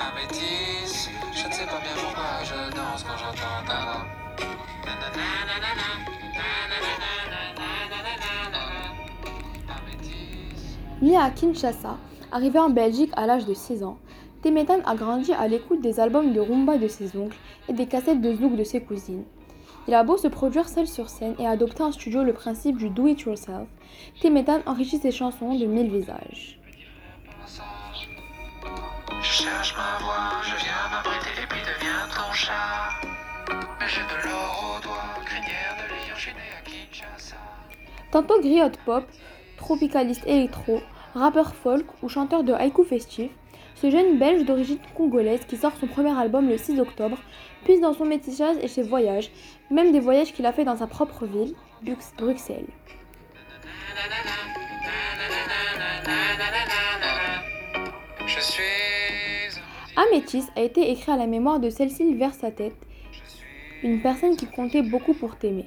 à métis. Je ne sais pas bien pourquoi je danse quand j'entends ta voix. Né à Kinshasa, arrivé en Belgique à l'âge de 6 ans, Temetan a grandi à l'écoute des albums de rumba de ses oncles et des cassettes de zouk de ses cousines. Il a beau se produire seul sur scène et adopter en studio le principe du do it yourself, Temetan enrichit ses chansons de mille visages. Cherche ma voix, je viens m'abriter et puis deviens ton chat. Mais j'ai de l'or au doigt, crinière de lion, je suis né à Kinshasa. Tantôt griotte pop, tropicaliste électro, rappeur folk ou chanteur de haïku festif, ce jeune belge d'origine congolaise qui sort son premier album le 6 octobre puise dans son métissage et ses voyages, même des voyages qu'il a fait dans sa propre ville, Bux- Bruxelles. Je suis. Amétis a été écrit à la mémoire de Cécile Versatet, une personne qui comptait beaucoup pour t'aimer.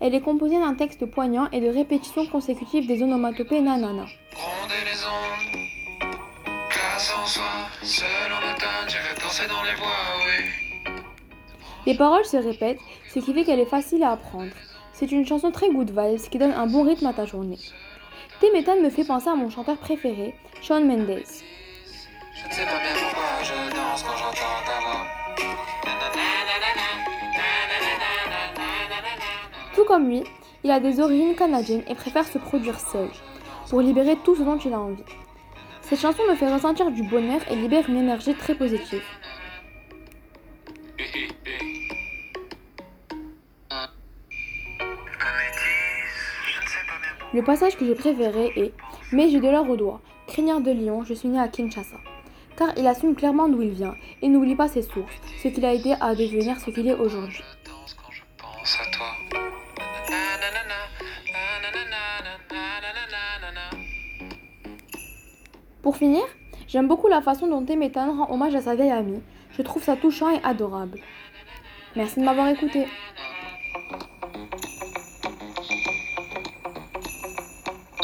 Elle est composée d'un texte poignant et de répétitions consécutives des onomatopées nanana. Les paroles se répètent, ce qui fait qu'elle est facile à apprendre. C'est une chanson très good vibes qui donne un bon rythme à ta journée. Temetan me fait penser à mon chanteur préféré, Shawn Mendes. Je ne sais pas bien je danse quand j'entends ta voix. Tout comme lui, il a des origines canadiennes et préfère se produire seul, pour libérer tout ce dont il a envie. Cette chanson me fait ressentir du bonheur et libère une énergie très positive. Le passage que j'ai préféré est Mais j'ai de l'or au doigt, crinière de lion, je suis né à Kinshasa. Car il assume clairement d'où il vient et n'oublie pas ses sources, ce qui l'a aidé à devenir ce qu'il est aujourd'hui. Pour finir, j'aime beaucoup la façon dont Temetan rend hommage à sa vieille amie. Je trouve ça touchant et adorable. Merci de m'avoir écouté.